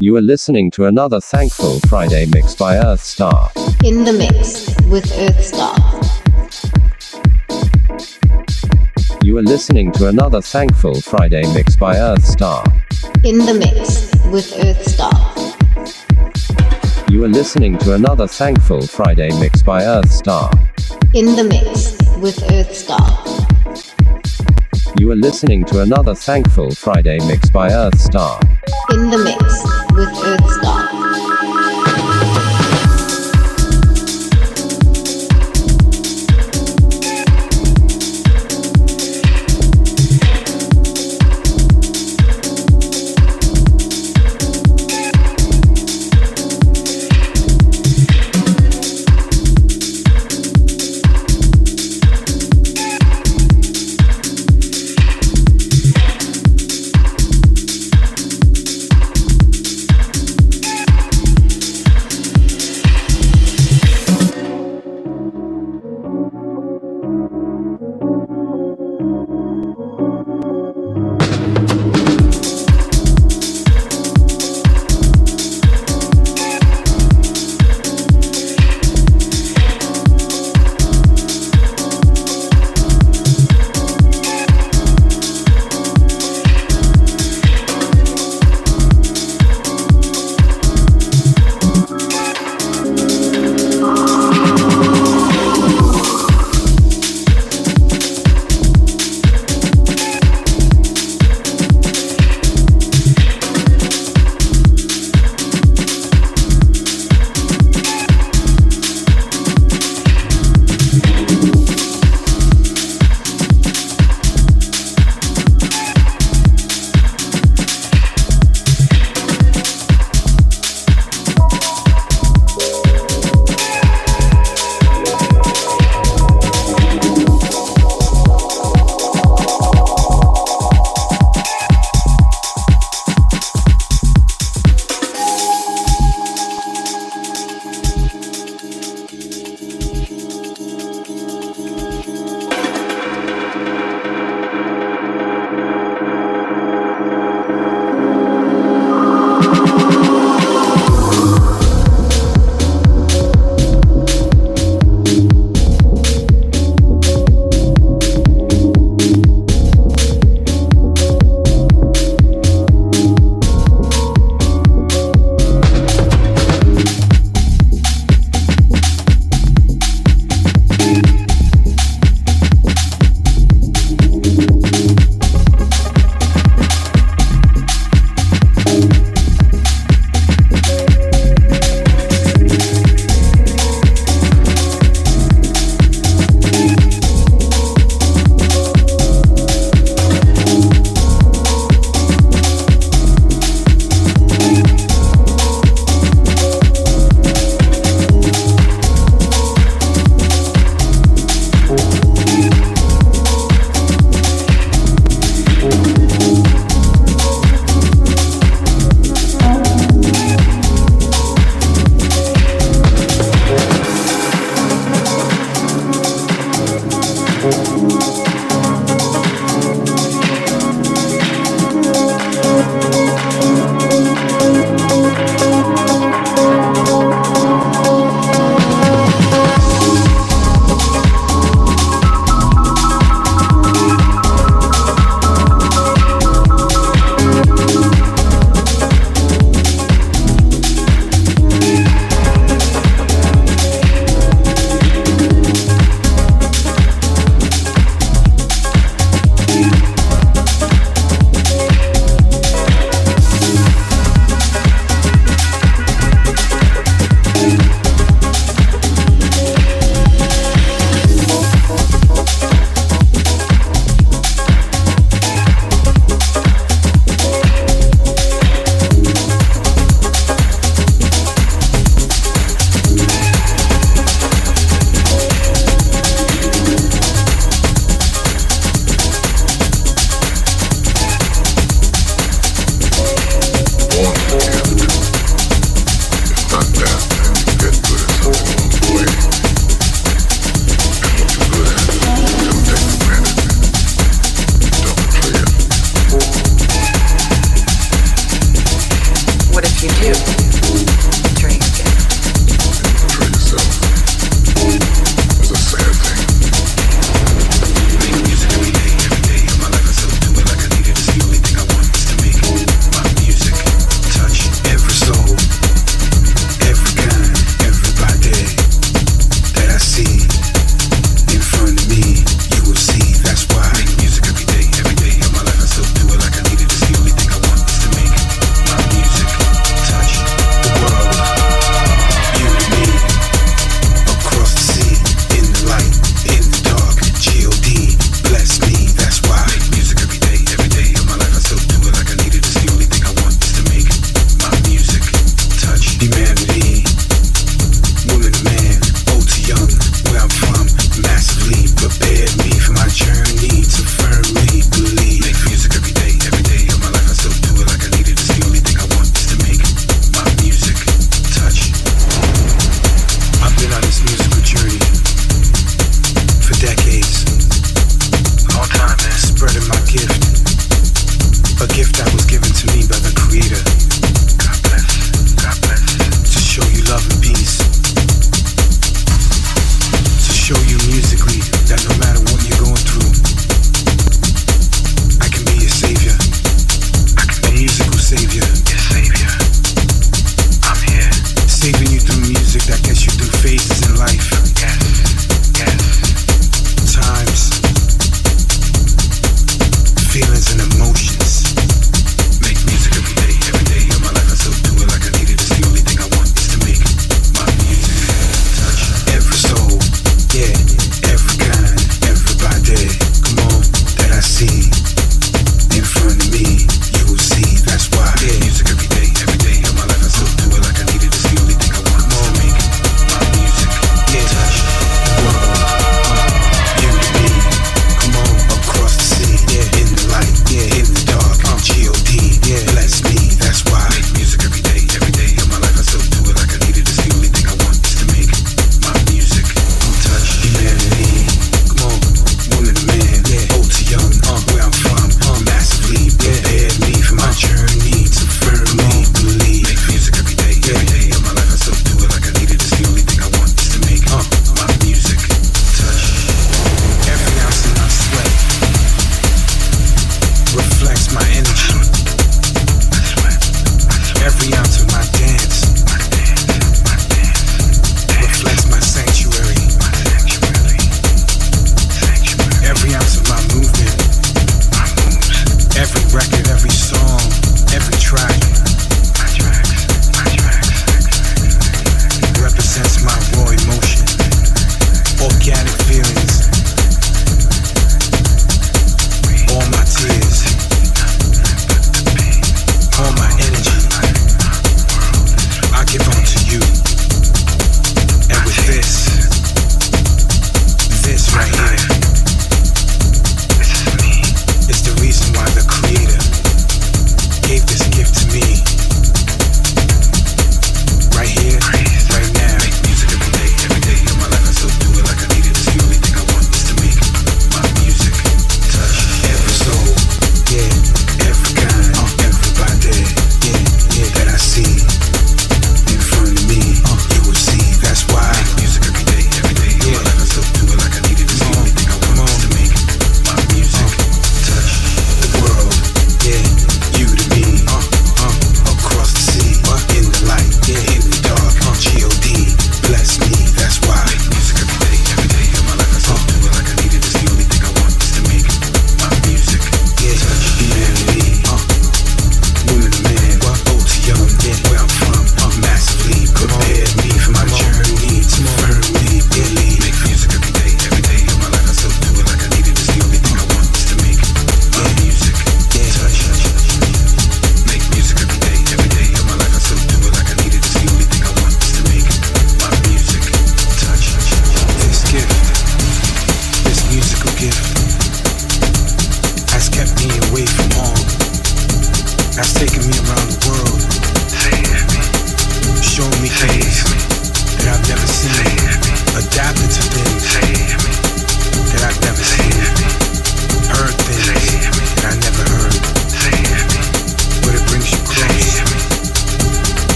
You are listening to another Thankful Friday mix by Earth Star. In the mix with Earthstar. You are listening to another Thankful Friday mix by Earth Star. In the mix with Earthstar. You are listening to another Thankful Friday mix by Earth Star. In the mix with Earthstar. You are listening to another Thankful Friday mix by Earth Star. In the mix with Earthstar.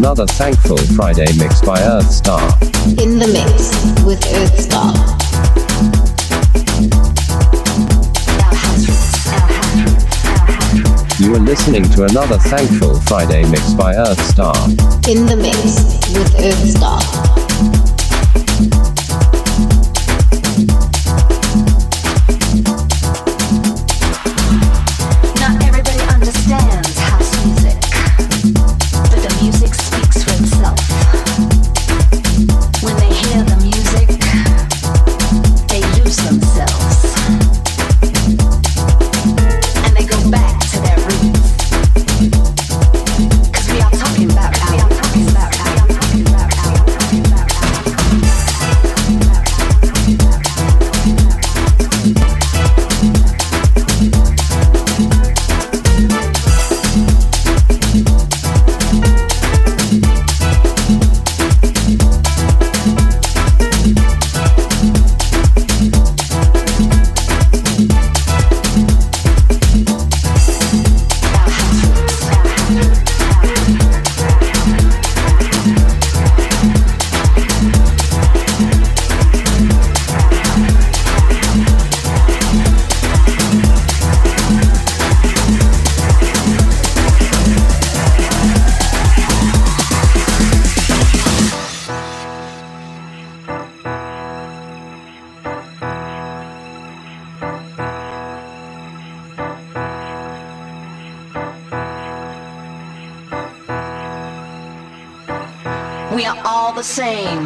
Another Thankful Friday mix by Earthstar. In the mix with Earthstar. You are listening to another Thankful Friday mix by Earthstar. In the mix with Earthstar.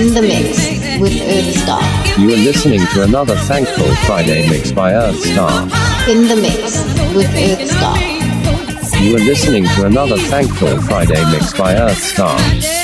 In the mix with Earthstar. You are listening to another Thankful Friday mix by Earthstar. In the mix with Earthstar. You are listening to another Thankful Friday mix by Earthstar.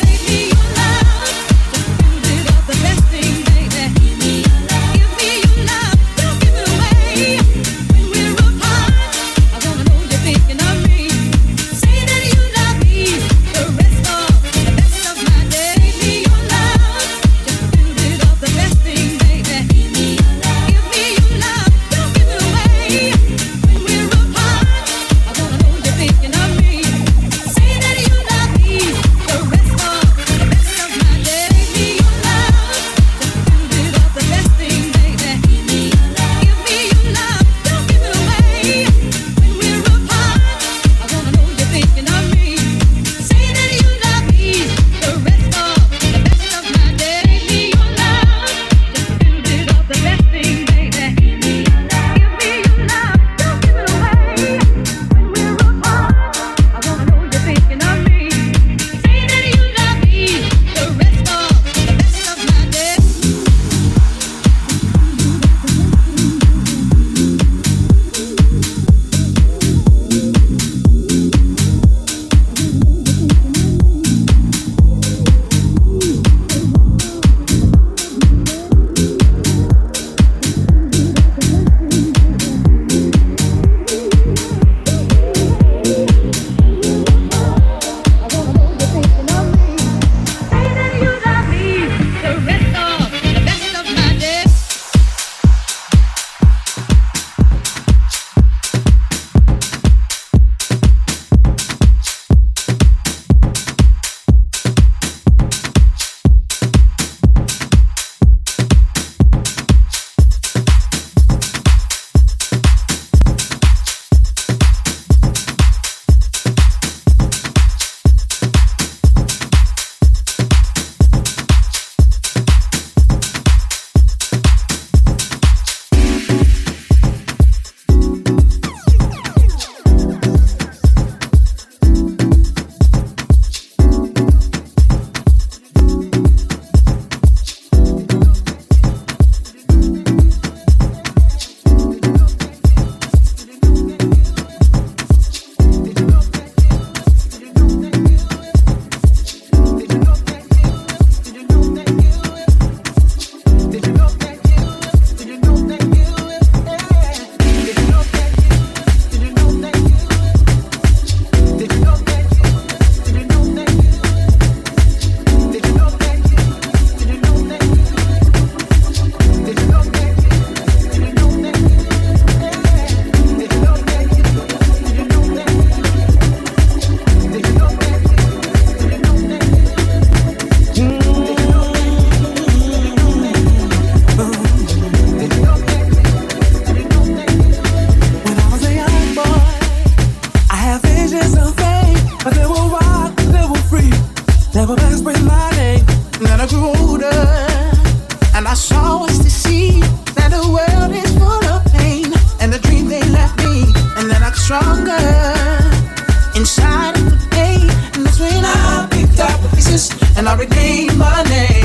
Yeah.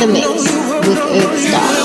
The mix with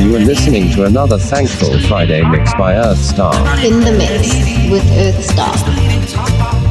Earthstar. to another Thankful Friday mix by Earthstar. In the mix with Earthstar.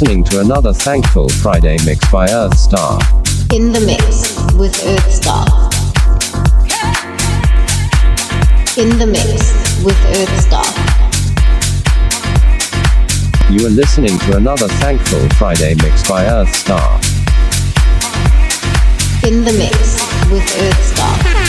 Listening to another Thankful Friday mix by Earthstar. In the mix with Earthstar. In the mix with Earthstar. You are listening to another Thankful Friday mix by Earthstar. In the mix with Earthstar.